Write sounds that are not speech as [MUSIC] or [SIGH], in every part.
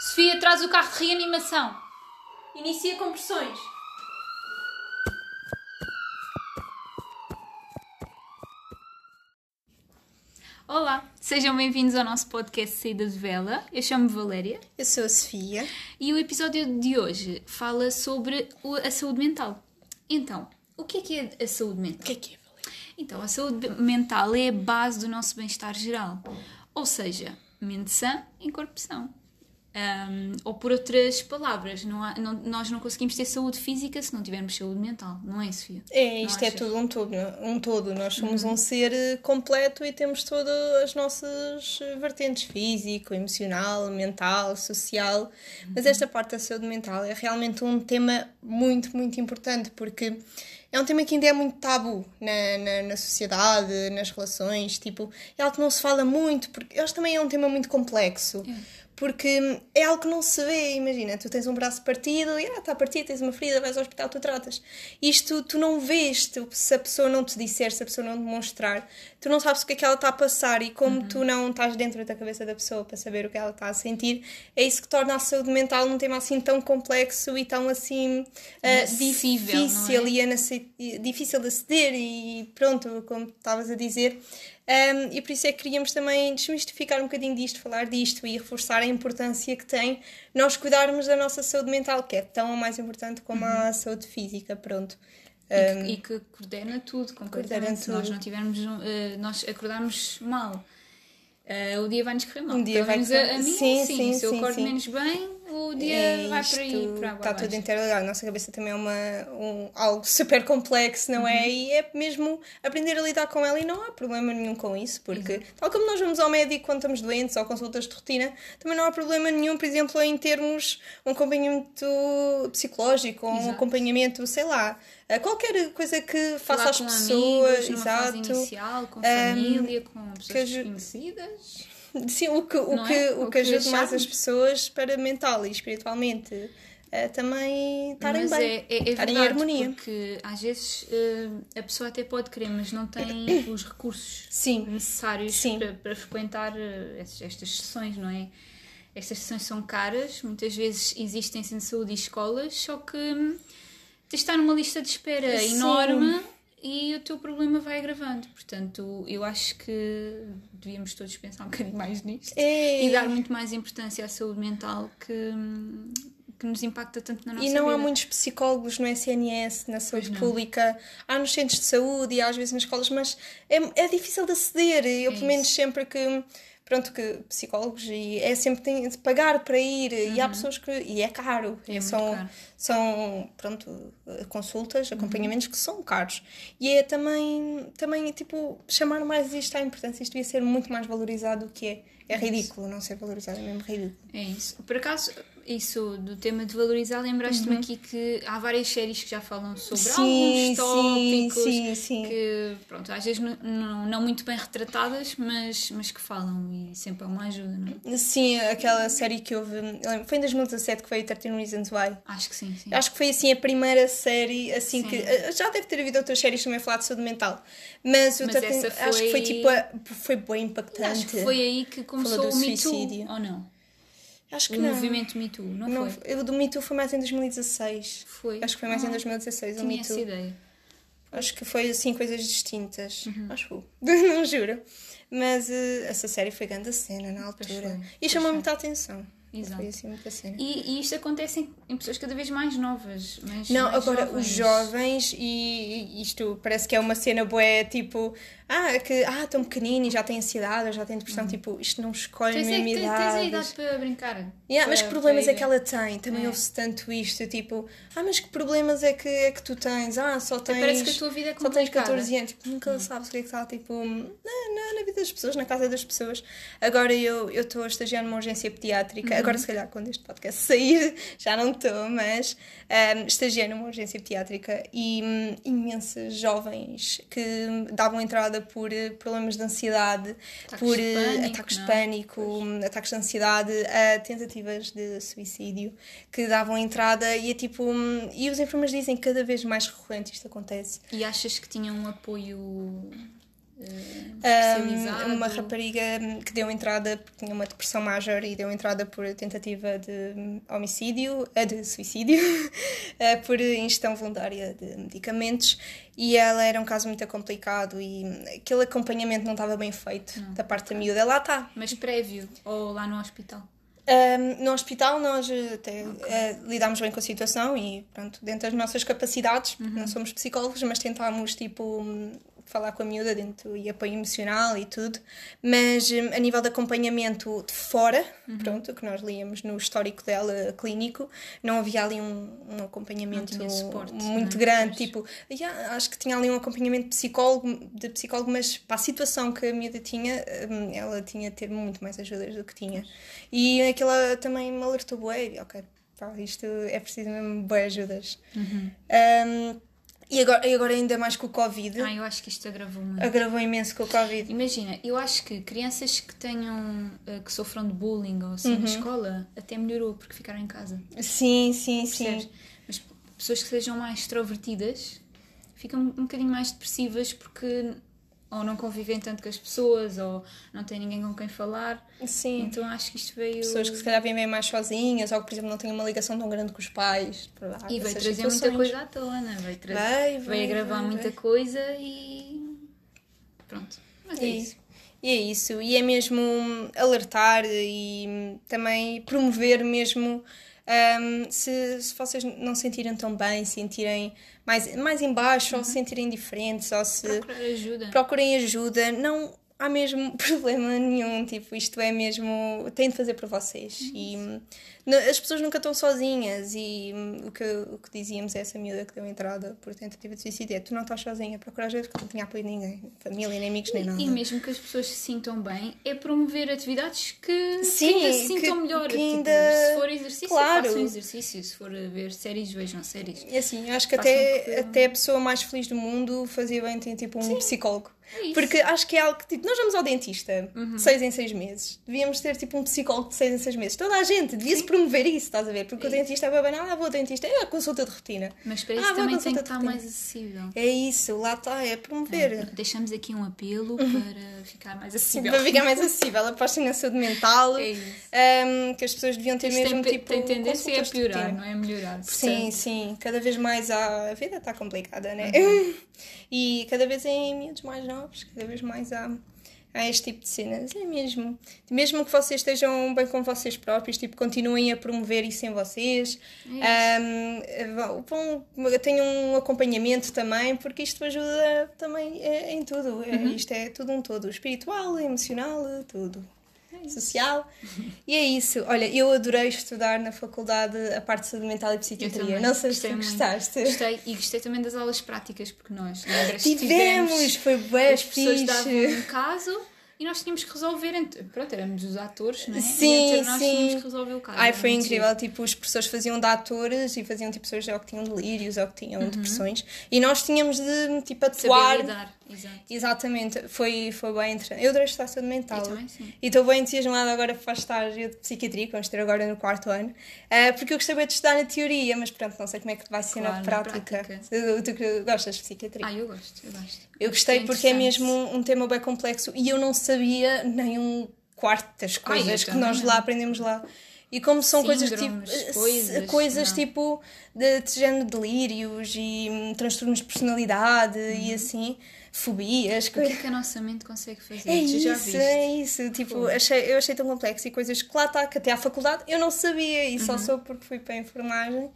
Sofia, traz o carro de reanimação. Inicia compressões. Olá, sejam bem-vindos ao nosso podcast Saída de Vela. Eu chamo-me Valéria Eu sou a Sofia. e o episódio de hoje fala sobre a saúde mental. Então, o que é que é a saúde mental? O que é que é, Valéria? Então, a saúde mental é a base do nosso bem-estar geral. Ou seja, mente sã em corpo são. Ahm, ou por outras palavras, não há- não- nós não conseguimos ter saúde física se não tivermos saúde mental, não é, Sofia? É, isto Não é achas? tudo um todo, um todo. Nós somos um ser eh, completo e temos todas as nossas eh, vertentes físico, emocional, mental, social. Mas esta parte da saúde mental é realmente um tema muito, muito importante porque é um tema que ainda é muito tabu na, na, na sociedade, nas relações. Tipo, é algo que não se fala muito porque eu acho que também é um tema muito complexo. Porque é algo que não se vê, imagina, tu tens um braço partido e ah, está partido, tens uma ferida, vais ao hospital, tu tratas. Isto tu não vês, tu, se a pessoa não te disser, se a pessoa não te mostrar, tu não sabes o que é que ela está a passar e como tu não estás dentro da cabeça da pessoa para saber o que ela está a sentir, é isso que torna a saúde mental um tema assim tão complexo e tão assim é? difícil inace- e difícil de aceder e pronto, como estavas a dizer. Um, e por isso é que queríamos também desmistificar um bocadinho disto, falar disto e reforçar a importância que tem nós cuidarmos da nossa saúde mental, que é tão ou mais importante como Uhum. a saúde física, pronto. E Um, que, e que coordena tudo completamente. Se nós não tivermos, eh, nós acordarmos mal, eh, o dia vai nos correr mal. Um dia vai correr- a, a mim, Sim, sim, sim, Se eu sim, acordo sim. menos bem, o dia é vai para aí, para Está tudo interligado. A nossa cabeça também é uma, um, algo super complexo, não Uhum. é? E é mesmo aprender a lidar com ela e não há problema nenhum com isso, porque tal como nós vamos ao médico quando estamos doentes ou consultas de rotina, também não há problema nenhum, por exemplo, em termos um acompanhamento psicológico ou um acompanhamento, sei lá, a qualquer coisa que faça Falar às pessoas, amigos, exato. inicial, com Um, família, com pessoas que desconhecidas. Sim, o que, o que, é? o O que ajuda mais acharmos. as pessoas para mental e espiritualmente eh, também estarem mas bem. é, é, é estarem em harmonia. porque às vezes eh, a pessoa até pode querer, mas não tem [COUGHS] os recursos Sim. necessários Sim. para, para frequentar eh, estas, estas sessões, não é? Estas sessões são caras, muitas vezes existem sem saúde e escolas, só que hum, tens de estar numa lista de espera Sim. enorme e o teu problema vai agravando. Portanto, eu acho que devíamos todos pensar um [LAUGHS] bocadinho mais nisto É. e dar muito mais importância à saúde mental que, que nos impacta tanto na nossa E não vida. há muitos psicólogos no SNS, na saúde pública, há nos centros de saúde e às vezes nas escolas, mas é, é difícil de aceder. Eu, É pelo menos, sempre que. Pronto, que psicólogos e é sempre tem de pagar para ir e há pessoas que. E é caro. Uhum. É muito são, caro. são, pronto, consultas, Uhum. acompanhamentos que são caros. E é também, também, tipo, chamar mais isto à importância. Isto devia ser muito mais valorizado do que é. É ridículo não ser valorizado, é mesmo ridículo. É isso. Por acaso, isso do tema de valorizar, lembraste-me aqui que há várias séries que já falam sobre Uhum. Sim, alguns tópicos sim, sim. que, pronto, às vezes não, não, não muito bem retratadas, mas, mas que falam e sempre é uma ajuda, não é? Sim, aquela série que houve. lembro, Foi em 2017 que foi 13 Reasons Why. Acho que sim, sim. Acho que foi assim a primeira série, assim Sim. que. eh, Já deve ter havido outras séries também a falar de saúde mental. Mas, o Mas 13 essa acho que foi foi- tipo. a- Foi bem impactante. Acho que foi aí que começou Falou do o Me Too, suicídio. ou não? Acho que O não. movimento Me Too, não, Não, foi? o do Me Too foi mais em 2016. Foi. Acho que foi mais em Ah, 2016 o Me essa Too. ideia. Acho que foi assim coisas distintas. Uhum. Acho. [LAUGHS] não juro. Mas eh, essa série foi grande cena na altura. foi, E chamou muita atenção. Exato. Foi assim muita cena. E, e isto acontece em, em pessoas cada vez mais novas. Mais, Não, mais agora jovens. os jovens e e isto parece que é uma cena boa, tipo, ah, que ah, tão pequenino e já tem ansiedade, ou já tem depressão, tipo, isto não escolhe Tens, é mesmo que tens, tens a idade para brincar. Yeah, mas Para- que problemas é que ela tem? Também É. ouve-se tanto isto, tipo, ah, mas que problemas é que, é que tu tens? Ah, só tens. Parece que a tua vida é Só tens complicada. 14 anos, tipo, nunca sabes o que é que está, tipo, na, na, na vida das pessoas, na casa das pessoas. Agora eu estou a estagiar numa urgência pediátrica, Uhum. agora se calhar quando este podcast [LAUGHS] sair, já não estou, mas um, estagiei numa urgência pediátrica e hum, imensos jovens que davam entrada por eh, problemas de ansiedade, Ataques por de eh, pânico, ataques de é? pânico, hum, ataques de ansiedade, a tentativas de suicídio que davam entrada e é tipo. hum, E os enfermeiros dizem que cada vez mais recorrente isto acontece. E achas que tinham um apoio? Um, uma rapariga que deu entrada porque tinha uma depressão major e deu entrada por tentativa de homicídio, eh, de suicídio, [LAUGHS] eh, por ingestão voluntária de medicamentos e ela era um caso muito complicado e aquele acompanhamento não estava bem feito não. da parte da miúda. Lá está. Mas prévio ou lá no hospital? Um, no hospital nós até okay. uh, lidámos bem com a situação e pronto, dentro das nossas capacidades, uhum. não somos psicólogos, mas tentámos tipo falar com a miúda dentro e apoio emocional e tudo, mas hum, a nível de acompanhamento de fora, uhum. pronto, que nós líamos no histórico dela clínico, não havia ali um, um acompanhamento suporte, muito é? grande, tipo, yeah, acho que tinha ali um acompanhamento de psicólogo, de psicólogo, mas para a situação que a miúda tinha, hum, ela tinha de ter muito mais ajudas do que tinha. E aquilo também me alertou, ok, pá, isto é preciso mesmo boas ajudas. Uhum. Um, e agora, e agora ainda mais com o Covid. Ah, eu acho que isto agravou muito. Agravou imenso com o Covid. Imagina, eu acho que crianças que tenham, eh, que sofram de bullying ou assim uhum. na escola, até melhorou porque ficaram em casa. Sim, sim, Percebes? sim. Mas pessoas que sejam mais extrovertidas ficam um bocadinho mais depressivas porque ou não convivem tanto com as pessoas, ou não têm ninguém com quem falar. Sim. Então acho que isto veio. Pessoas que se calhar vivem mais sozinhas, ou que, por exemplo, não têm uma ligação tão grande com os pais. E veio trazer situações. muita coisa à tona, veio, trazer, veio, veio gravar muita coisa e. Pronto. Mas é e, isso. E é isso. E é mesmo alertar e também promover mesmo um, se, se vocês não sentirem tão bem, sentirem mais, mais em baixo, uhum. ou se sentirem diferentes, ou se procurem ajuda. procurem ajuda, não há mesmo [LAUGHS] problema nenhum, tipo, isto é mesmo, tem de fazer para vocês. Uhum. E as pessoas nunca estão sozinhas e hum, o que, o que dizíamos é essa miúda que deu entrada por tentativa de suicídio é tu não estás sozinha, procura ajuda porque não tinha apoio de ninguém, família, nem amigos, nem nada. E mesmo que as pessoas se sintam bem, é promover atividades que, Sim, que ainda se sintam que, melhor. Que tipo, ainda... Tipo, se for exercício, claro. façam exercício. Se for ver séries, vejam séries. E assim, eu acho que até, que... até a pessoa mais feliz do mundo fazia bem ter tipo um Sim. psicólogo. É Porque acho que é algo que, tipo, nós vamos ao dentista uhum. seis em seis meses. Devíamos ter, tipo, um psicólogo de seis em seis meses. Toda a gente devia-se promover isso, estás a ver? Porque é. o dentista é bem ah, vou ao dentista, é a consulta de rotina. Mas para isso ah, também tem que estar mais acessível. É isso, lá está, é promover. É, deixamos aqui um apelo para ficar mais acessível. para ficar mais [LAUGHS] acessível. Apostem na saúde mental. É isso. Um, que as pessoas deviam ter Isto mesmo, tem, tipo, tem tendência a piorar, não é melhorar. Portanto... Sim, sim. Cada vez mais a, a vida está complicada, né? Uhum. [LAUGHS] e cada vez em miúdos mais novos, cada vez mais há, há este tipo de cenas. É mesmo. Mesmo que vocês estejam bem com vocês próprios, tipo, continuem a promover isso em vocês. É um, vão, tenham um acompanhamento também, porque isto ajuda também é, em tudo. É, uhum. Isto é tudo um todo. Espiritual, emocional, tudo social. E é isso. Olha, eu adorei estudar na faculdade a parte de saúde mental e psiquiatria. Não sei se tu gostaste. Gostei e gostei também das aulas práticas, porque nós tivemos, tivemos foi bem As pessoas davam um caso e nós tínhamos que resolver. Pronto, éramos os atores, não é? Sim, nós sim. tínhamos que resolver o caso. Ai, foi incrível. Giro. Tipo, os professores faziam de atores e faziam tipo pessoas que tinham delírios ou que tinham uhum. depressões e nós tínhamos de tipo atuar. Saber lidar. Exato. Exatamente, foi, foi bem interessante. Eu adorei estar saúde mental. Eu também, sim. E estou bem entusiasmada agora para estágio de psiquiatria, que vamos ter agora no quarto ano, uh, porque eu gostava de estudar na teoria, mas pronto, não sei como é que vai ser claro, na prática. Na prática. Tu, gostas de psiquiatria? Ah, eu gosto, eu gosto. Eu gostei é porque é mesmo um, um, tema bem complexo e eu não sabia nem um quarto das coisas Ai, que nós lá aprendemos lá. E como são coisas tipo. Coisas, coisas tipo de, de género delírios e um, transtornos de personalidade uhum. e assim fobias. O que é que a nossa mente consegue fazer? É isso, é isso. Tipo, achei, eu achei tão complexo e coisas que lá está, que até à faculdade eu não sabia e uhum. só soube porque fui para a enfermagem.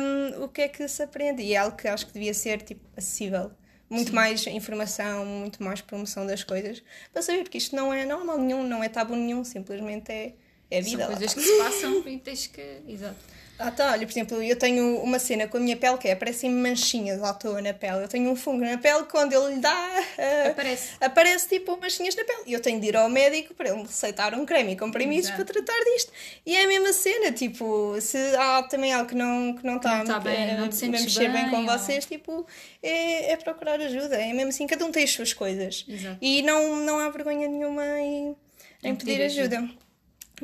Um, o que é que se aprende? E é algo que acho que devia ser tipo, acessível. Muito Sim. mais informação, muito mais promoção das coisas para saber, porque isto não é normal nenhum, não é tabu nenhum, simplesmente é, é a vida. São coisas que se passam e tens que. Exato. Ah, tá. Olha, por exemplo, eu tenho uma cena com a minha pele que é, aparecem manchinhas à toa na pele. Eu tenho um fungo na pele quando ele lhe dá. Uh, aparece. Aparece tipo manchinhas na pele. E eu tenho de ir ao médico para ele me receitar um creme e comprimidos Exato. para tratar disto. E é a mesma cena, tipo, se há também algo que não está não tá, não tá bem, não te mexer bem, bem com ou... vocês, tipo, é, é procurar ajuda. É mesmo assim, cada um tem as suas coisas. Exato. E não, não há vergonha nenhuma em, em pedir, pedir ajuda. ajuda.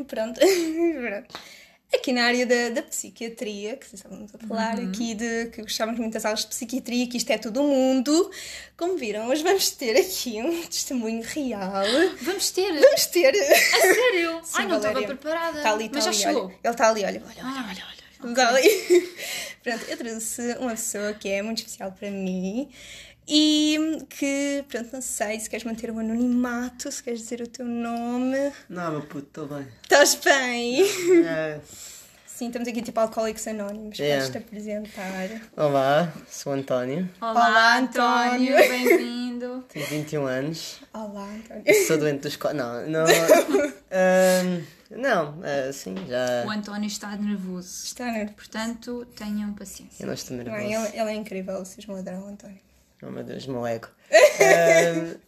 Pronto. [LAUGHS] Pronto. Aqui na área da, da psiquiatria, que estávamos a falar Uhum. aqui de que gostávamos muito das aulas de psiquiatria, que isto é todo o mundo. Como viram, hoje vamos ter aqui um [LAUGHS] testemunho real. Vamos ter. Vamos ter. A sério? [LAUGHS] Sim, Ai, não estava preparada. Está ali, Mas está já ali, chegou. olha. Ele está ali, olha, olha, olha, Ah, olha, olha. Ali. [LAUGHS] Pronto, eu trouxe uma pessoa que é muito especial para mim e que, pronto, não sei se queres manter o anonimato, se queres dizer o teu nome. Não, meu puto, estou bem. Estás bem? É. Sim, estamos aqui tipo alcoólicos anónimos. É. Podes-te apresentar. Olá, sou o António, Olá, Olá, António. António. Bem-vindo. [LAUGHS] tenho 21 anos, Olá, António. sou doente dos co... Não, não. [LAUGHS] ahm, não, ah, sim, já. O António está nervoso. Está nervoso. Portanto, tenham paciência. Eu não estou Não, nervoso. ele, ele é incrível, vocês me ladrão, António. Oh meu Deus, meu ego. [LAUGHS]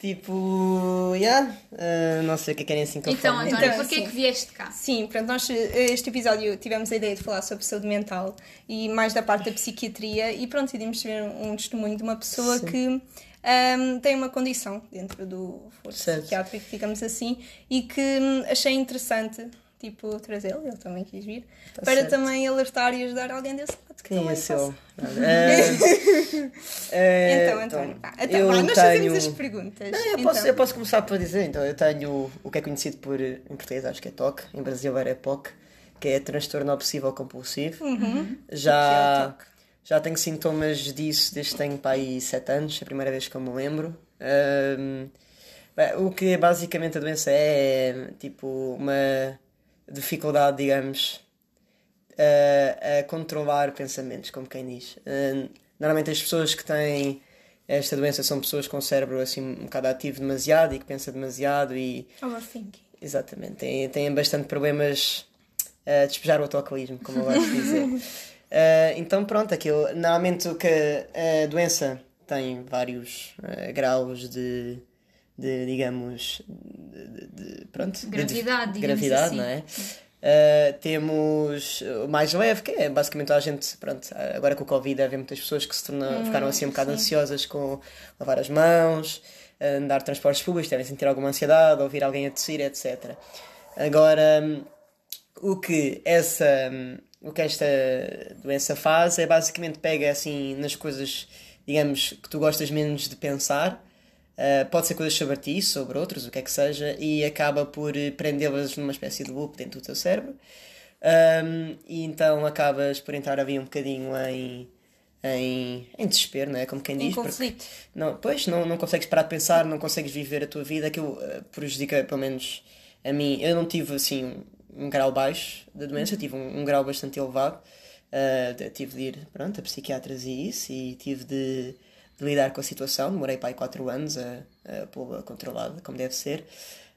Tipo, yeah, ah, não sei o que é que querem assim que eu Então. António, Então, porquê sim. que vieste cá? Sim, pronto, nós eh, este episódio tivemos a ideia de falar sobre saúde mental e mais da parte da psiquiatria e pronto, decidimos ver um testemunho de uma pessoa Sim. que ahm, tem uma condição dentro do Certo. psiquiátrico, digamos assim, e que hum, achei interessante, tipo, trazê-lo, ele também quis vir, Tá para certo. também alertar e ajudar alguém desse lado. Que Quem é seu? possa. Ah, Então, António, então, eu vá, nós tenho- fazemos as perguntas. Não, eu, Então, posso, eu posso começar por dizer, então, eu tenho o que é conhecido por, em português, acho que é TOC, em brasileiro é POC, que é transtorno obsessivo compulsivo. Uhum. O que é Já, já tenho sintomas disso desde que tenho para aí 7 anos, é a primeira vez que eu me lembro. Bem, o que basicamente a doença é, é tipo uma dificuldade, digamos, a, a controlar pensamentos, como quem diz. Ah, normalmente as pessoas que têm esta doença são pessoas com o cérebro assim um bocado ativo demasiado e que pensa demasiado e Overthinking. exatamente têm, têm bastante problemas a despejar o autocolismo, como eu gosto de dizer. [LAUGHS] Ah, então pronto, aquilo, normalmente o que a doença tem vários ah, graus de, de digamos de, de- pronto de- Gravidade, de, gravidade, assim. não é? Uh, temos o mais leve, que é basicamente a gente, pronto, agora com o Covid, havia muitas pessoas que se tornaram, ficaram assim um bocado ansiosas com lavar as mãos, andar de transportes públicos, devem sentir alguma ansiedade, ouvir alguém a tossir, etc. Agora, hum, o que essa hum, o que esta doença faz é basicamente pega assim nas coisas digamos que tu gostas menos de pensar Uh, pode ser coisas sobre ti, sobre outros, o que é que seja, e acaba por eh, prendê-las numa espécie de loop dentro do teu cérebro. Um, e então acabas por entrar ali um bocadinho em, em, em desespero, não é? Como quem Em diz. porque- conflito. não, pois, não, não consegues parar de pensar, não consegues viver a tua vida, aquilo eh, prejudica, pelo menos a mim. Eu não tive assim um, um grau baixo da doença, tive um, um grau bastante elevado. Eh, de- tive de ir, pronto, a psiquiatras e isso, e tive de, de lidar com a situação. Demorei para aí 4 anos a, a pô-la controlada, como deve ser.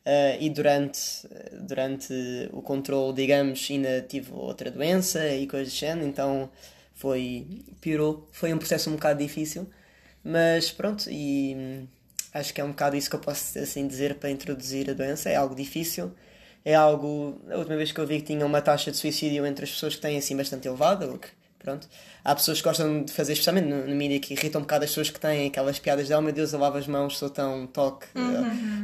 Eh, e durante, durante o controle, digamos, ainda tive outra doença e coisas do género, então foi, piorou. Foi um processo um bocado difícil. Mas pronto, e hum, acho que é um bocado isso que eu posso assim dizer para introduzir a doença. É algo difícil, é algo. A última vez que eu vi que tinha uma taxa de suicídio entre as pessoas que têm assim bastante elevada, o que pronto. Há pessoas que gostam de fazer, especialmente no, no mídia, que irritam um bocado as pessoas que têm aquelas piadas de oh meu Deus, eu lavo as mãos, sou tão toque,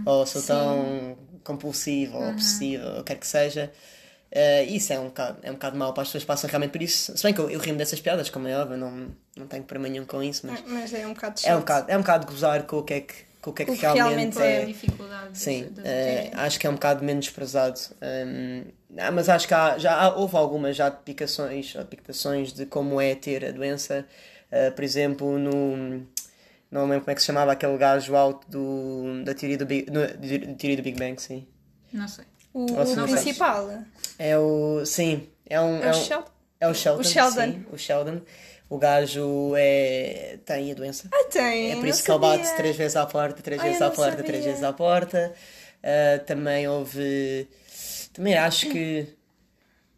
ou sou tão compulsivo, ou obsessivo, ou quer que seja. Eh, isso é um, bocado, é um bocado mau para as pessoas passam realmente por isso. Se bem que eu, eu rimo dessas piadas, como é óbvio, não, não tenho problema nenhum com isso, mas Mas é um bocado é um chato. bocado, é um bocado gozar com o que é que, com o que, é que O realmente, realmente é. é. dificuldade. Sim, eh, acho que é um bocado menos prezado. Hum, ah, mas acho que há, já há- houve algumas já picações, ou dictações de como é ter a doença. Ah, por exemplo, no. Não lembro como é que se chamava aquele gajo alto do, da teoria do Big, no, de- teoria do Big Bang, sim. Não sei. O, o não principal É o. Sim, é um. é o um- Sheldon. é o Sheldon. O Sheldon. sim, o Sheldon. O gajo é, tem a doença. Ah, tem. É por não isso que ele bate três vezes à porta, três Ai, vezes à não porta, sabia. três vezes à porta. Ah, também houve. Também acho que.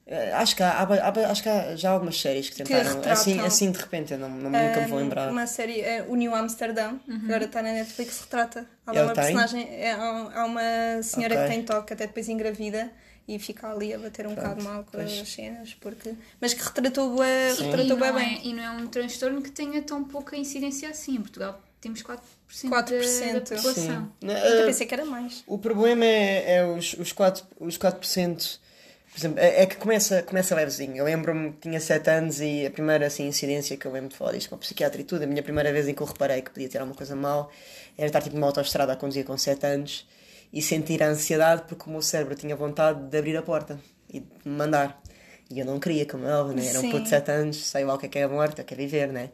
ah, Acho que, há, há- há- acho que há já algumas séries que tentaram. retratam. assim, assim de repente, eu não, não, nunca me vou Um, lembrar. Uma série, é, o New Amsterdam, que agora está na Netflix, retrata. Há Ele uma tem? personagem, é, há, há uma senhora Ok. que tem toque, até depois engravida, e fica ali a bater um bocado mal com pois. as cenas, porque... mas que retratou E retratou bué não, é, bem. e não é um transtorno que tenha tão pouca incidência assim. Em Portugal temos 4%, 4%, da, da população. Sim. Eu Ah, pensei que era mais. O problema é, é os, os 4%, os 4 Por exemplo, é é que começa, começa levezinho. Eu lembro-me que tinha 7 anos e a primeira assim, incidência que eu lembro de falar disto com o psiquiatra e tudo, a minha primeira vez em que eu reparei que podia ter alguma coisa mal era estar tipo numa autoestrada a conduzir com 7 anos e sentir a ansiedade porque o meu cérebro tinha vontade de abrir a porta e de me mandar. E eu não queria, como é óbvio, né? Era um puto de 7 anos, sei lá o que é que é a morte, eu quero viver, né?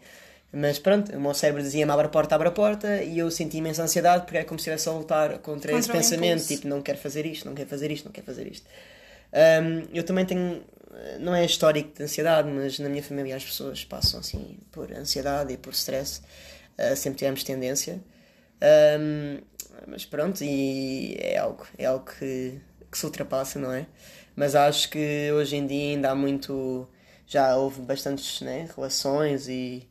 Mas pronto, o meu cérebro dizia-me abre a porta, abre a porta, e eu senti imensa ansiedade porque é como se estivesse a lutar contra, esse Contra o pensamento, impulso. tipo, não quero fazer isto, não quero fazer isto, não quero fazer isto. Hum, eu também tenho, não é histórico de ansiedade, mas na minha família as pessoas passam assim por ansiedade e por stress, Uh, sempre tivemos tendência. Hum, mas pronto, e é algo, é algo que, que se ultrapassa, não é? Mas acho que hoje em dia ainda há muito. Já houve bastantes né, relações e,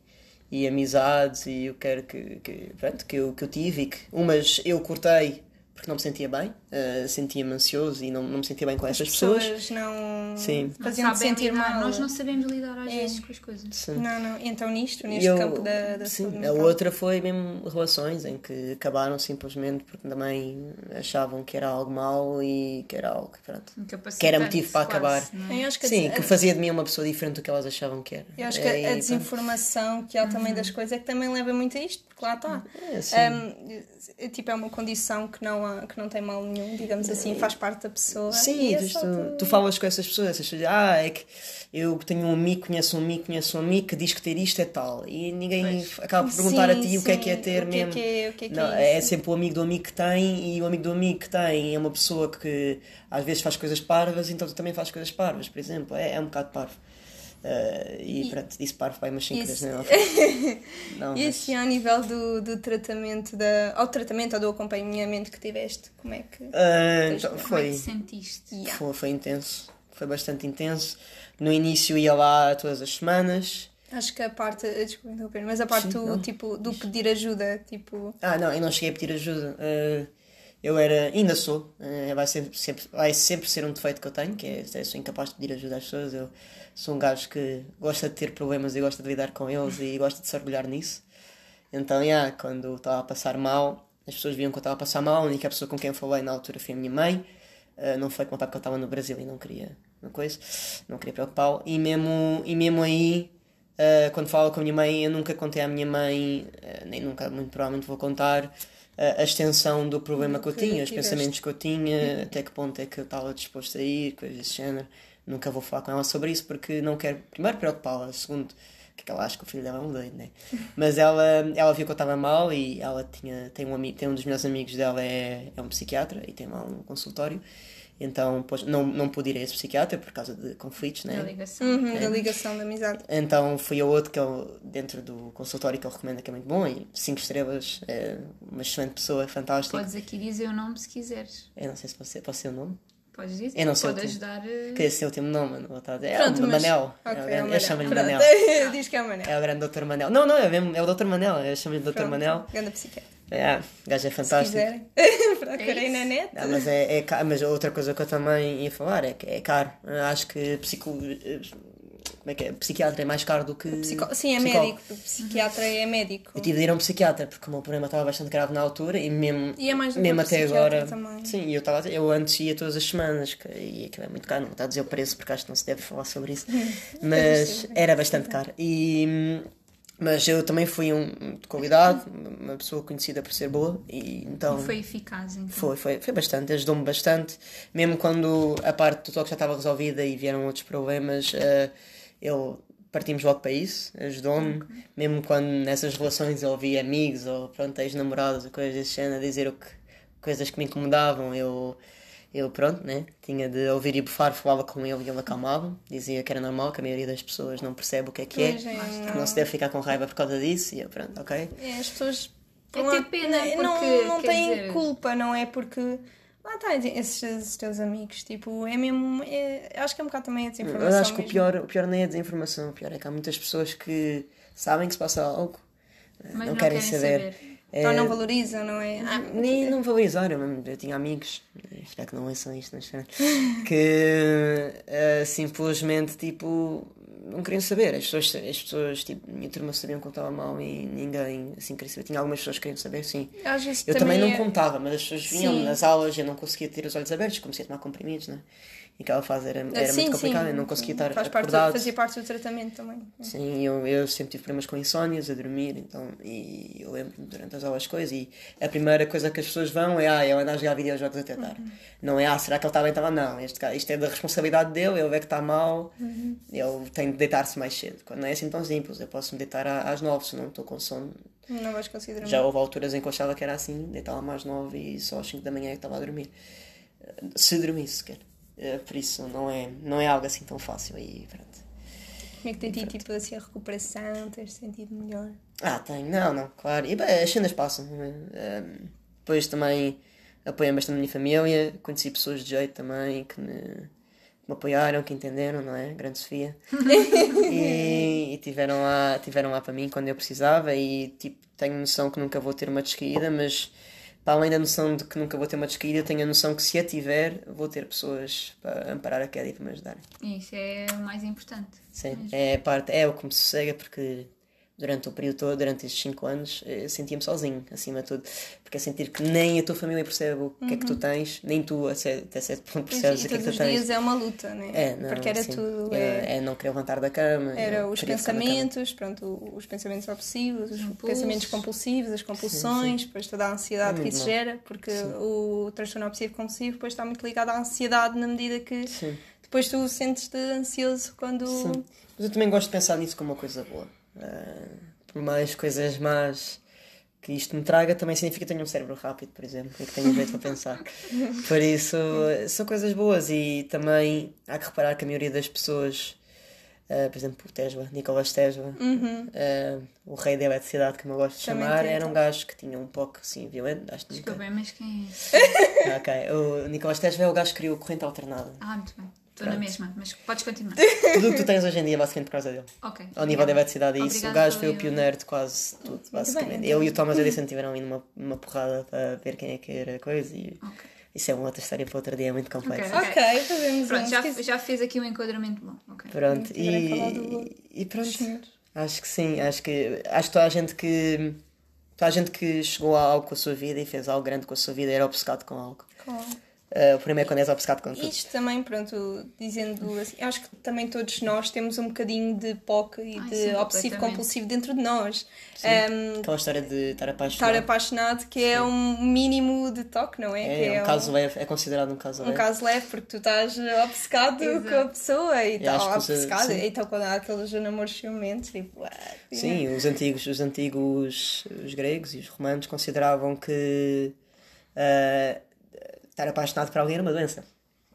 e amizades e eu quero que, que, pronto, que, eu, que eu tive e que umas eu cortei porque não me sentia bem, uh, sentia-me ansioso e não, não me sentia bem com essas pessoas. pessoas não Sim. Não faziam-te sabem sentir lidar, mal. Nós não sabemos lidar às É. vezes com as coisas. Sim. Não, não. Então nisto, neste eu- campo da, da sim, saúde a mental. outra foi mesmo relações em que acabaram simplesmente porque também achavam que era algo mau e que era algo pronto. Incapacitante, Que era motivo para quase, acabar. não é? Que a Sim, des- que fazia de mim uma pessoa diferente do que elas achavam que era. Eu acho que a- É, a e desinformação que há também das coisas é que também leva muito a isto, porque lá está. É, sim. é, tipo, é uma condição que não, há, que não tem mal nenhum, digamos assim, faz parte da pessoa. Sim, e é tu, tu, tu falas com essas pessoas, essas pessoas, ah, é que eu tenho um amigo, conheço um amigo, conheço um amigo que diz que ter isto é tal. E ninguém acaba por perguntar a Sim, ti o que é sim, que é ter o que é mesmo. que é- o que é que Não, é é sempre o amigo do amigo que tem e o amigo do amigo que tem é uma pessoa que às vezes faz coisas parvas, então tu também fazes coisas parvas, por exemplo. É, é um bocado parvo. Ah, e, E- pronto, disse parvo vai umas 5 vezes, Isso. [LAUGHS] não é? E mas- assim, ao nível do, do tratamento, da, ao tratamento ou do acompanhamento que tiveste, como é que. Ah, então, Como é que foi, te sentiste? Yeah. foi, foi intenso, foi bastante intenso. No início ia lá todas as semanas. Acho que a parte. Desculpa interromper, mas a parte Sim, do, não. tipo, do pedir ajuda, tipo. Ah, não, eu não cheguei a pedir ajuda. Ah, eu era, ainda sou, ah, vai, sempre, sempre, vai sempre ser um defeito que eu tenho, que é, é sou incapaz de pedir ajuda às pessoas. Eu sou um gajo que gosta de ter problemas e gosta de lidar com eles e gosta de se orgulhar nisso. Então, yeah, quando estava a passar mal, as pessoas viam que eu estava a passar mal. A única pessoa com quem falei na altura foi a minha mãe. Ah, não foi com o porque eu estava no Brasil e não queria uma coisa, não queria preocupá-lo. E mesmo, e mesmo aí, ah, quando falo com a minha mãe, eu nunca contei à minha mãe, ah, nem nunca, muito provavelmente vou contar, a extensão do problema que eu tinha, os pensamentos que eu tinha, até que ponto é que eu estava disposto a ir, coisas desse género. Nunca vou falar com ela sobre isso porque não quero, primeiro, preocupá-la, segundo, que ela acha que o filho dela é um doido, né? [LAUGHS] Mas ela, ela viu que eu estava mal e ela tinha, tem um amigo, tem um dos melhores amigos dela é, é um psiquiatra e tem lá um consultório. Então, pois, não, não pude ir a esse psiquiatra por causa de conflitos, Da né? ligação. Uhum, Da ligação da amizade. Então fui a outro que ele, dentro do consultório que ele recomenda que é muito bom e cinco estrelas, é uma excelente pessoa, fantástico. Podes aqui dizer o nome se quiseres. Eu não sei se pode pode ser o nome. Podes dizer. Eu não sei o Pode teu. ajudar. eh, Que esse é o último nome, mano. Vou estar a dizer. É Pronto, o mas- Manel. Ok, é o é grande- eu Manel. chamo-lhe. Manel. [LAUGHS] Diz que é o Manel. É o grande Dr. Manel. Não, não, é, mesmo, é o Dr. Manel. Eu chamo-lhe Dr. Pronto, Manel. Ganda psiquiatra. É, o gajo é Se fantástico. quiserem, [LAUGHS] [LAUGHS] procurem na net. Ah, mas, é, é ca- mas outra coisa que eu também ia falar é que é caro. Eu Acho que psico... Como é que é? Psiquiatra é mais caro do que. Psico- Sim, é psicólogo. médico. O psiquiatra é médico. Eu tive de ir a um psiquiatra porque o meu problema estava bastante grave na altura e mesmo, E é mais do que mesmo até psiquiatra agora. também. Sim, e eu, estava eu antes ia todas as semanas que, e aquilo é muito caro, não está a dizer o preço porque acho que não se deve falar sobre isso, [LAUGHS] mas era bastante caro. E, mas eu também fui um de qualidade, uma pessoa conhecida por ser boa e então. E foi eficaz, então. Foi, foi, foi bastante, ajudou-me bastante. Mesmo quando a parte do toque já estava resolvida e vieram outros problemas, eh, ele partimos logo para isso, ajudou-me. Mesmo quando nessas relações eu ouvia amigos ou pronto, ex-namorados ou coisas desse género a dizer o que, coisas que me incomodavam, eu, eu pronto, né? Tinha de ouvir e bufar, falava com ele e ele acalmava, dizia que era normal, que a maioria das pessoas não percebe o que é que é, é, que não se deve ficar com raiva por causa disso, e eu pronto, ok. É, as pessoas. É ter lado, pena, não- porque, não, não têm dizer- culpa, não é? Porque. Lá está, esses, esses teus amigos, tipo, é mesmo. é- acho que é um bocado também a desinformação. Eu acho que o pior, o pior nem é a desinformação, o pior é que há muitas pessoas que sabem que se passa algo, eh, Mas não, querem, saber. É, Ou não valorizam, não é? Ah, nem não valorizaram, eu tinha amigos, eh, espero que não ouçam isto, mas [LAUGHS] que eh, simplesmente tipo não queriam saber. As pessoas, as pessoas tipo, minha turma sabiam que eu estava mal e ninguém assim queria saber. Tinha algumas pessoas que queriam saber, sim. Eu também, não é- contava, mas as pessoas vinham Sim. nas aulas e eu não conseguia ter os olhos abertos, comecei a tomar comprimidos, né? E aquela fase era, era sim, muito complicada, eu não conseguia estar Faz parte, acordado. fazia parte do tratamento também. Sim, eu, eu sempre tive problemas com insónias a dormir, então, e eu lembro-me durante as aulas coisas, e a primeira coisa que as pessoas vão é, ah, ele anda a jogar videojogos até tarde. Não é, ah, será que ele está bem? Estava, não, este, isto é da responsabilidade dele, ele vê que está mal, ele tem de deitar-se mais cedo. Quando não é assim tão simples, eu posso me deitar às nove, se não estou com sono. Não vais conseguir dormir. Já houve alturas em que eu achava que era assim, deitava-me às nove e só às cinco da manhã é que estava a dormir. Se dormisse sequer. Eh, Por isso não é, não é algo assim tão fácil e pronto. Como é que tem tido tipo assim a recuperação? Tens sentido melhor? Ah, tenho, não, não, claro. E bem, as cenas passam. né? Ehm, depois também apoiei bastante a minha família, conheci pessoas de jeito também que me, que me apoiaram, que entenderam, não é? Grande Sofia. [LAUGHS] e, e tiveram, lá, tiveram lá para mim quando eu precisava e tipo, tenho noção que nunca vou ter uma descaída, mas para além da noção de que nunca vou ter uma descaída, tenho a noção que se a tiver, vou ter pessoas para amparar a queda e para me ajudar. Isso é o mais importante. Sim, é parte, é o que me sossega porque durante o período todo, durante estes 5 anos, eu sentia-me sozinho, acima de tudo. Porque é sentir que nem a tua família percebe o que é que tu tens, nem tu até certo ponto percebes o que é todos que os tu tens. dias é uma luta, né? É, não, Porque era sim. tudo. É, É, é não querer levantar da cama. era eu os pensamentos, pronto, os pensamentos obsessivos, os impulsos. pensamentos compulsivos, as compulsões, depois toda a ansiedade É que muito isso mal. gera, porque o transtorno obsessivo compulsivo depois está muito ligado à ansiedade na medida que Sim, depois tu sentes-te ansioso quando. sim. Mas eu também gosto de pensar nisso como uma coisa boa. Ah, por mais coisas más que isto me traga, também significa que tenho um cérebro rápido, por exemplo, e que tenho jeito para pensar. [LAUGHS] Por isso, são coisas boas e também há que reparar que a maioria das pessoas, ah, por exemplo, o Tesla, Nicolas Tesla, ah, o rei da eletricidade, como eu gosto de Uhum. Também chamar, tem, era um gajo que tinha um pouco assim violento. Acho que nunca... Desculpa, mas quem é? Ah, [LAUGHS] ok, o Nicolas Tesla é o gajo que criou a corrente alternada. Ah, muito bem. Estou na mesma, mas podes continuar. [LAUGHS] Tudo o que tu tens hoje em dia é basicamente por causa dele. Ok. Ao nível da eletricidade, e isso. O gajo foi o pioneiro de quase tudo, basicamente. bem. Ele e o Thomas Edison tiveram aí numa, numa porrada para ver quem é que era a coisa e isso é uma outra história para outro dia, é muito complexo. Ok. Ok, fazemos Pronto, um. já, Esqueci- já fez aqui um enquadramento bom. Ok. Pronto, falar e, do- e pronto. senhores. Acho que sim, acho que, acho que toda a gente que. Toda a gente que chegou a algo com a sua vida e fez algo grande com a sua vida era obcecado com algo. Com- Ah, o primeiro é quando és obcecado com tudo. Isto também, pronto, dizendo assim, acho que também todos nós temos um bocadinho de POC e Ai, de sim, obsessivo compulsivo dentro de nós. Um, Aquela história de estar apaixonado. estar apaixonado, que é um mínimo de toque, não é? que É, é um caso leve, é considerado um caso um leve. caso leve, porque tu estás obcecado Exato. com a pessoa e Eu tal, você- obcecado. sim. Então, quando há aqueles namoros ciumentos, tipo, what? Sim, os antigos, os antigos os gregos e os romanos consideravam que ah, estar apaixonado por alguém era uma doença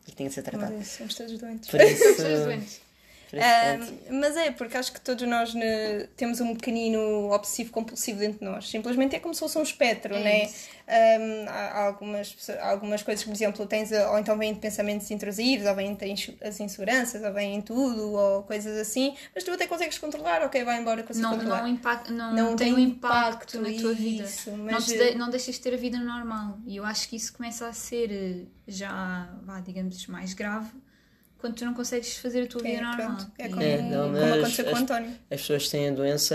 e que tinha de ser tratado. Mas somos todos doentes. Por isso, [LAUGHS] Somos doentes. Mas é, porque acho que todos nós né, temos um pequenino obsessivo compulsivo dentro de nós. Simplesmente é como se fosse um espectro, É né? Um, há algumas, há algumas coisas que, por exemplo, tens, a- ou então vêm de pensamentos intrusivos, ou vêm as inseguranças, ou vêm tudo, ou coisas assim, mas tu até consegues controlar, ok, vai embora, consigo Não, controlar. não, não, Não tem um impacto, impacto, na tua vida. isso, não, eh, de- não deixas de ter a vida normal. E eu acho que isso começa a ser eh, já, vá, digamos, mais grave quando tu não consegues fazer a tua vida É, normal. pronto, é como, É, não, como aconteceu com o as- António. As pessoas que têm a doença,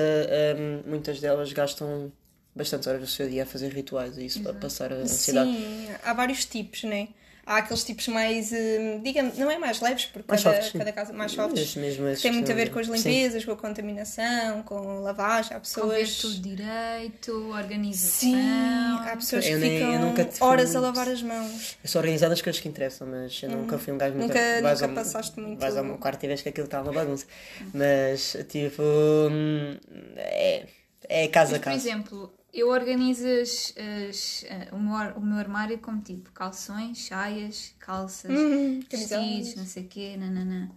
hum, muitas delas gastam bastantes horas do seu dia a fazer rituais e isso para passar a ansiedade. Sim, há vários tipos, né? Há aqueles tipos mais, hum, digamos, não é mais leves, porque Mais cada, softs, sim. cada casa mais softs. Tem muito a ver com as sim. limpezas, com a contaminação, com lavagem. Há Com ver pessoas. tudo direito, organização. Sim, há pessoas Eu que nem- eu ficam horas a lavar as mãos. Eu sou organizado nas coisas que interessam, mas eu nunca fui um gajo muito. Uhum. Nunca- nunca ao- passaste muito- Vais ao meu quarto e vês que aquilo está uma bagunça. Mas, tipo. hum, É, é casa a Mas, por casa. exemplo, eu organizo as, as- eh, o, meu, o meu armário como tipo calções, saias, calças, Uhum, vestidos, não sei o quê, nananã.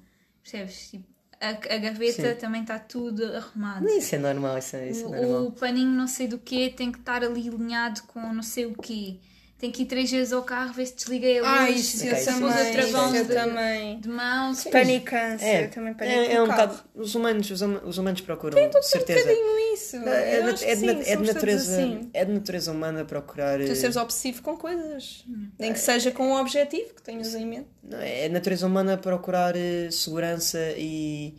Percebes? Tipo, a, a gaveta Sim. também está tudo arrumado. Isso é normal, isso é, isso é O, normal. o paninho não sei do quê tem que estar ali alinhado com não sei o quê. Tem que ir três vezes ao carro ver se desliguei a luz. Ah, isso se eu Ok, pus isso- também. travão eu de, também. de mãos. Panicância, É, eu também panico é, é um bocado. Os humanos, os, hum- os humanos procuram, certeza. Um bocadinho isso. É, Eu é de, sim, é de natureza, assim. é de natureza humana procurar. Tu eh, seres obsessivo com coisas. Hum. Nem que seja com um objetivo que tenhas em mente. Não, É de natureza humana procurar eh, segurança e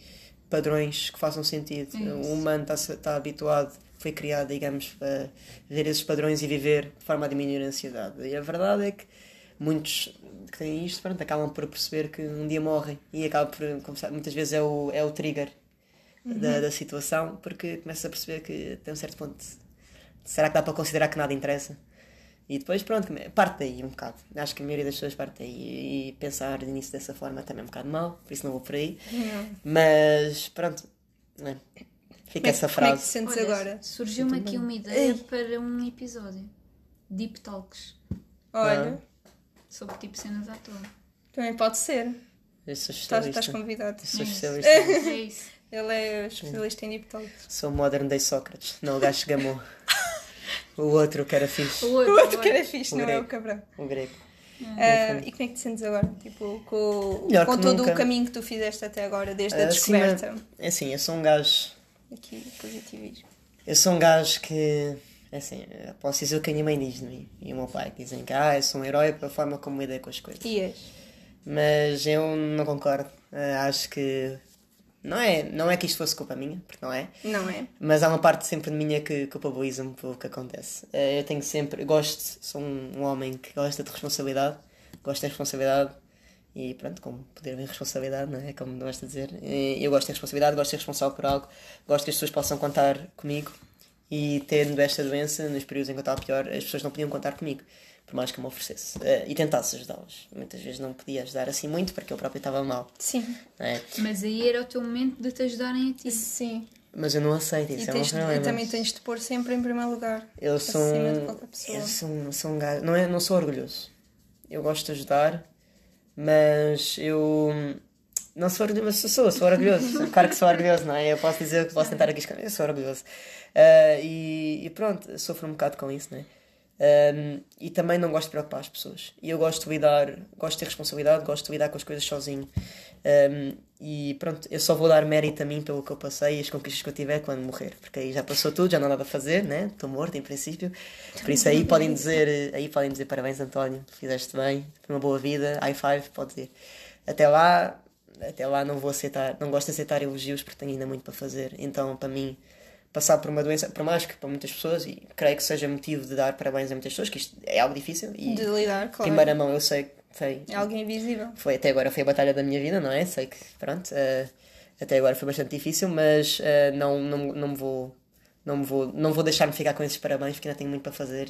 padrões que façam sentido. É o humano está está habituado, foi criado, digamos, para ver esses padrões e viver de forma a diminuir a ansiedade. E a verdade é que muitos que têm isto, pronto, acabam por perceber que um dia morrem e acaba por começar, muitas vezes é o, é o trigger da, da situação, porque começa a perceber que tem um certo ponto. Será que dá para considerar que nada interessa? E depois, pronto, parte daí um bocado. Acho que a maioria das pessoas parte daí. E pensar de início dessa forma também é um bocado mal, por isso não vou por aí. Mas, pronto, né? Fica essa Como é que te frase. sentes Olha, agora? Surgiu-me aqui uma ideia para um episódio. Deep Talks. Olha, Sobre tipo cenas à toa. também pode ser. Eu sou Estás, estás convidado. Eu sou É isso. especialista. É isso. [LAUGHS] Ele é especialista em deep talks. Sou modern day Sócrates. Não, o gajo gamou. [LAUGHS] O outro que era fixe. O O outro, outro que era fixe, O não é grego. o cabrão. O grego. Ah, e como é que te sentes agora? Tipo, com, com todo nunca. o caminho que tu fizeste até agora, desde a Acima- descoberta. É assim, eu sou um gajo. Aqui, positivismo. Eu sou um gajo que. Assim, posso dizer o que a minha mãe diz de mim e o meu pai. que Dizem que ah, eu sou um herói pela forma como lidei com as coisas. E és? Mas eu não concordo. Eh, acho que. Não é, não é que isto fosse culpa minha, porque não é. Não é? Mas há uma parte sempre de minha que culpabiliza-me pelo que acontece. Eh, Eu tenho sempre. eu Gosto, sou um, um homem que gosta de responsabilidade, gosto de responsabilidade e pronto, como poder haver responsabilidade, não é? Como gosto de dizer. Eu gosto de responsabilidade, gosto de ser responsável por algo, gosto que as pessoas possam contar comigo e tendo esta doença, nos períodos em que eu estava pior, as pessoas não podiam contar comigo, por mais que eu me oferecesse eh, e tentasse ajudá-las. Muitas vezes não podia ajudar assim muito porque eu próprio estava mal, Sim. não é? Mas aí era o teu momento de te ajudarem a ti. Sim. Mas eu não aceito, E, isso é um problema. e também tens de pôr sempre em primeiro lugar. Eu sou acima um, de qualquer pessoa. eu sou um, sou um gajo, não, é, não sou orgulhoso. Eu gosto de ajudar, mas eu não sou orgulhoso, mas sou, sou, orgulhoso. claro que sou orgulhoso, não é? Eu posso dizer que posso tentar aqui esconder, eu sou orgulhoso. Ah, e, e pronto, sofro um bocado com isso, não é? Um, e também não gosto de preocupar as pessoas. E eu gosto de lidar, gosto de ter responsabilidade, gosto de lidar com as coisas sozinho. Um, e pronto, eu só vou dar mérito a mim pelo que eu passei e as conquistas que eu tiver quando morrer. Porque aí já passou tudo, já não há nada a fazer, né? Estou morto em princípio. Por isso aí podem dizer, aí podem dizer parabéns António, fizeste bem, foi uma boa vida, high five, pode dizer. Até lá, até lá não vou aceitar, não gosto de aceitar elogios porque tenho ainda muito para fazer. Então, para mim, passar por uma doença, por mais que para muitas pessoas, e creio que seja motivo de dar parabéns a muitas pessoas, que isto é algo difícil e De lidar, claro. primeira mão eu sei que foi, É algo invisível. foi até agora foi a batalha da minha vida, não é? Sei que, pronto, eh, até agora foi bastante difícil, mas eh, não, não, não me vou não me vou não vou deixar-me ficar com esses parabéns porque ainda tenho muito para fazer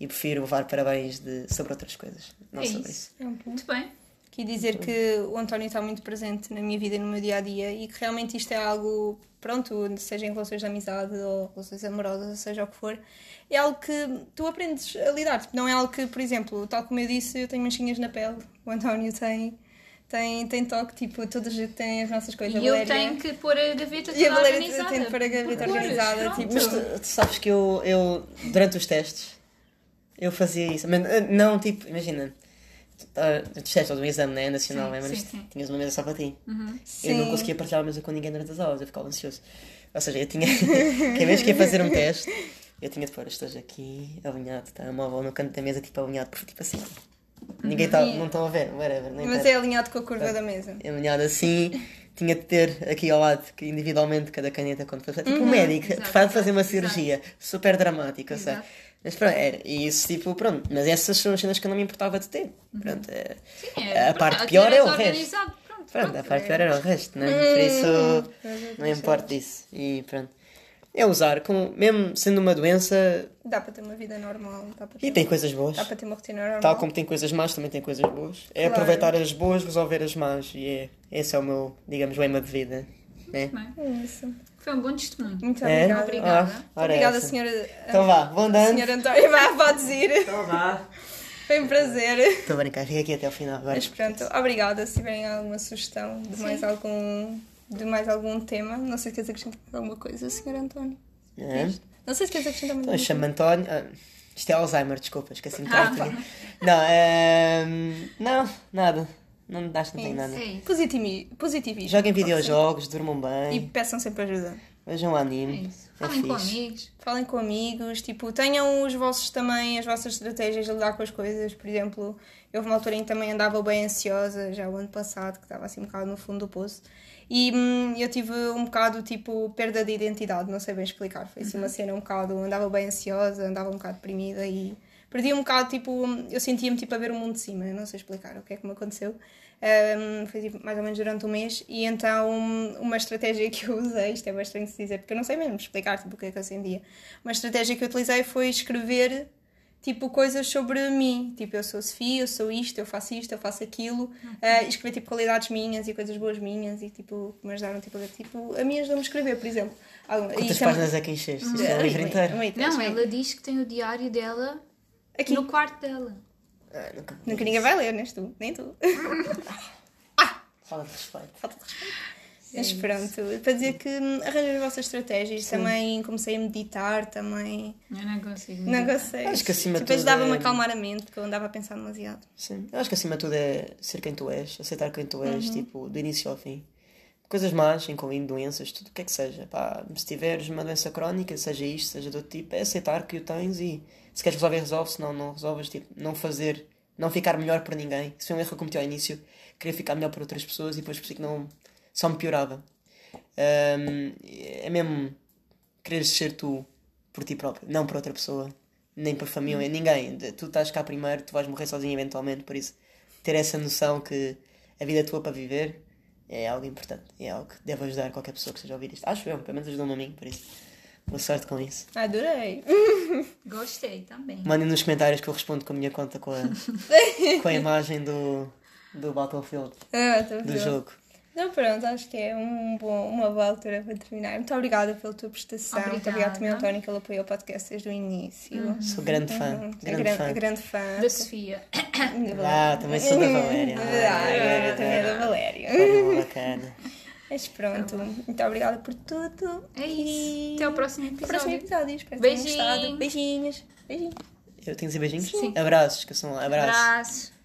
e prefiro levar parabéns de, sobre outras coisas, não É sobre isso. isso. É um ponto. Muito bem. Aqui dizer que o António está muito presente na minha vida e no meu dia a dia e que realmente isto é algo, pronto, seja em relações de amizade ou relações amorosas, ou seja o que for, é algo que tu aprendes a lidar. Não é algo que, por exemplo, tal como eu disse, eu tenho manchinhas na pele, o António tem, tem, tem toque, tipo, todas têm as nossas coisas. E eu Valéria- tenho que pôr a gaveta E a toda Valéria organizada. tem de pôr a gaveta cores, organizada, tipo- Mas tu, tu sabes que eu, eu durante os testes eu fazia isso, mas eh, não tipo, imagina, ah, os testes do exame né, nacional, Sim, lembras? sim, sim. Tinhas uma mesa só para ti. Eu não conseguia partilhar a mesa com ninguém durante as aulas, eu ficava ansioso. Ou seja, eu tinha. Cada vez que ia fazer um teste, eu tinha de pôr, estou aqui, alinhado, tá? móvel no canto da mesa, tipo alinhado, tipo assim. Ninguém tá, não estão a ver, whatever. não Mas é alinhado com a curva da mesa. Alinhado assim, tinha de ter aqui ao lado, individualmente, cada caneta, quando faz. Tipo um médico Exato, faz fazer uma exato, cirurgia super dramática, sei. Mas pronto, era. E isso, tipo, pronto. Mas essas são as cenas que eu não me importava de ter. Pronto, é, Sim, é, a parte pior é o resto. Pronto, Pronto, pronto, a parte é- pior era o resto, né? Por isso, não importa isso. E pronto. É usar, como, mesmo sendo uma doença, Dá para ter uma vida normal, dá para ter, e tem coisas boas. dá para ter uma rotina normal. Tal como tem coisas más, também tem coisas boas. É Claro. aproveitar as boas, resolver as más. E é, esse é o meu, digamos, lema de vida. Né? Bem, É isso. Foi um bom testemunho. Muito É? obrigada. Obrigada. Ah, Obrigada, essa. senhora. Então vá, vou andando. Senhora António, vá, podes ir. Então vá. Foi um prazer. Estou a brincar, fica aqui até ao final agora. Mas pronto, obrigada. Se tiverem alguma sugestão de mais algum, de mais algum tema, não sei se queres acrescentar alguma coisa, senhor António. É. Não sei se queres acrescentar Então, alguma chamo-me António. Ah, isto é Alzheimer, desculpa, esqueci-me de Ah, estar aqui. Não, ehm, não, nada. Não, acho que não nada. É. Positivi- Positivismo. Joguem videojogos, durmam E bem, peçam sempre ajuda. vejam É anime. isso. É Falem com fixe. amigos. Falem com amigos, tipo, tenham os vossos também, as vossas estratégias de lidar com as coisas. Por exemplo, houve uma altura em que também andava bem ansiosa, já o ano passado, que estava assim um bocado no fundo do poço. E hum, eu tive um bocado, tipo, perda de identidade, não sei bem explicar. Foi assim uma cena um bocado, andava bem ansiosa, andava um bocado deprimida e perdi um bocado, tipo, eu sentia-me tipo a ver o mundo de cima, eu não sei explicar o que é que me aconteceu. Um, foi tipo, mais ou menos durante um mês, e então uma estratégia que eu usei, isto é bastante se dizer, porque eu não sei mesmo explicar tipo, o que é que eu sentia. Uma estratégia que eu utilizei foi escrever tipo coisas sobre mim, tipo eu sou Sofia, eu sou isto, eu faço isto, eu faço aquilo, uh, e escrever tipo qualidades minhas e coisas boas minhas e tipo que me ajudaram tipo, a, tipo a mim ajudou-me a escrever, por exemplo. Quantas e páginas é que encheste? Isto é um livro inteiro. Não, ela diz que tem o diário dela aqui no quarto dela. Ah, nunca, nunca ninguém vai ler, nem tu, nem tu. [LAUGHS] ah! Falta de respeito. Falta de respeito. Mas pronto, para dizer que arranjei as vossas estratégias, Sim. também comecei a meditar, também. Eu não consigo. Não consigo. Acho que acima de tudo. ajudava-me é... a acalmar a mente, porque eu andava a pensar demasiado. Sim, eu acho que acima de tudo é ser quem tu és, aceitar quem tu és, uhum. tipo, do início ao fim. Coisas más, incluindo doenças, tudo o que é que seja. Pá, se tiveres uma doença crónica, seja isto, seja de outro tipo, é aceitar que o tens e se queres resolver, resolve, se não, não resolves, tipo, não fazer, não ficar melhor para ninguém. Se foi um erro que eu cometi ao início, queria ficar melhor para outras pessoas e depois percebi que não, só me piorava. Um, é mesmo querer ser tu por ti próprio, não por outra pessoa, nem por família, ninguém. Tu estás cá primeiro, tu vais morrer sozinho eventualmente, por isso ter essa noção que a vida é tua para viver é algo importante, é algo que deve ajudar qualquer pessoa que esteja a ouvir isto. Acho eu, pelo menos ajudou-me a mim, por isso. Boa sorte com isso. Adorei. [LAUGHS] Gostei também. Mandem nos comentários que eu respondo com a minha conta com a, [LAUGHS] com a imagem do, do Battlefield. Ah, do jogo. Não, pronto, acho que é um bom, uma boa altura para terminar. Muito obrigada pela tua prestação. Obrigada. Muito obrigada também, António, que ele apoiou o podcast desde o início. Uhum. Sou grande fã. Uhum. Grande, grande, fã. grande fã. Da Sofia. [COUGHS] Ah, também sou da Valéria. Ah, eu também é da Valéria. Bacana. Mas pronto, muito obrigada por tudo. É isso. Até o próximo episódio. Até o próximo episódio. Espero Beijinhos. Beijinhos. Beijinhos. Eu tenho que dizer beijinhos? Sim. Abraços, que são abraços. Abraços.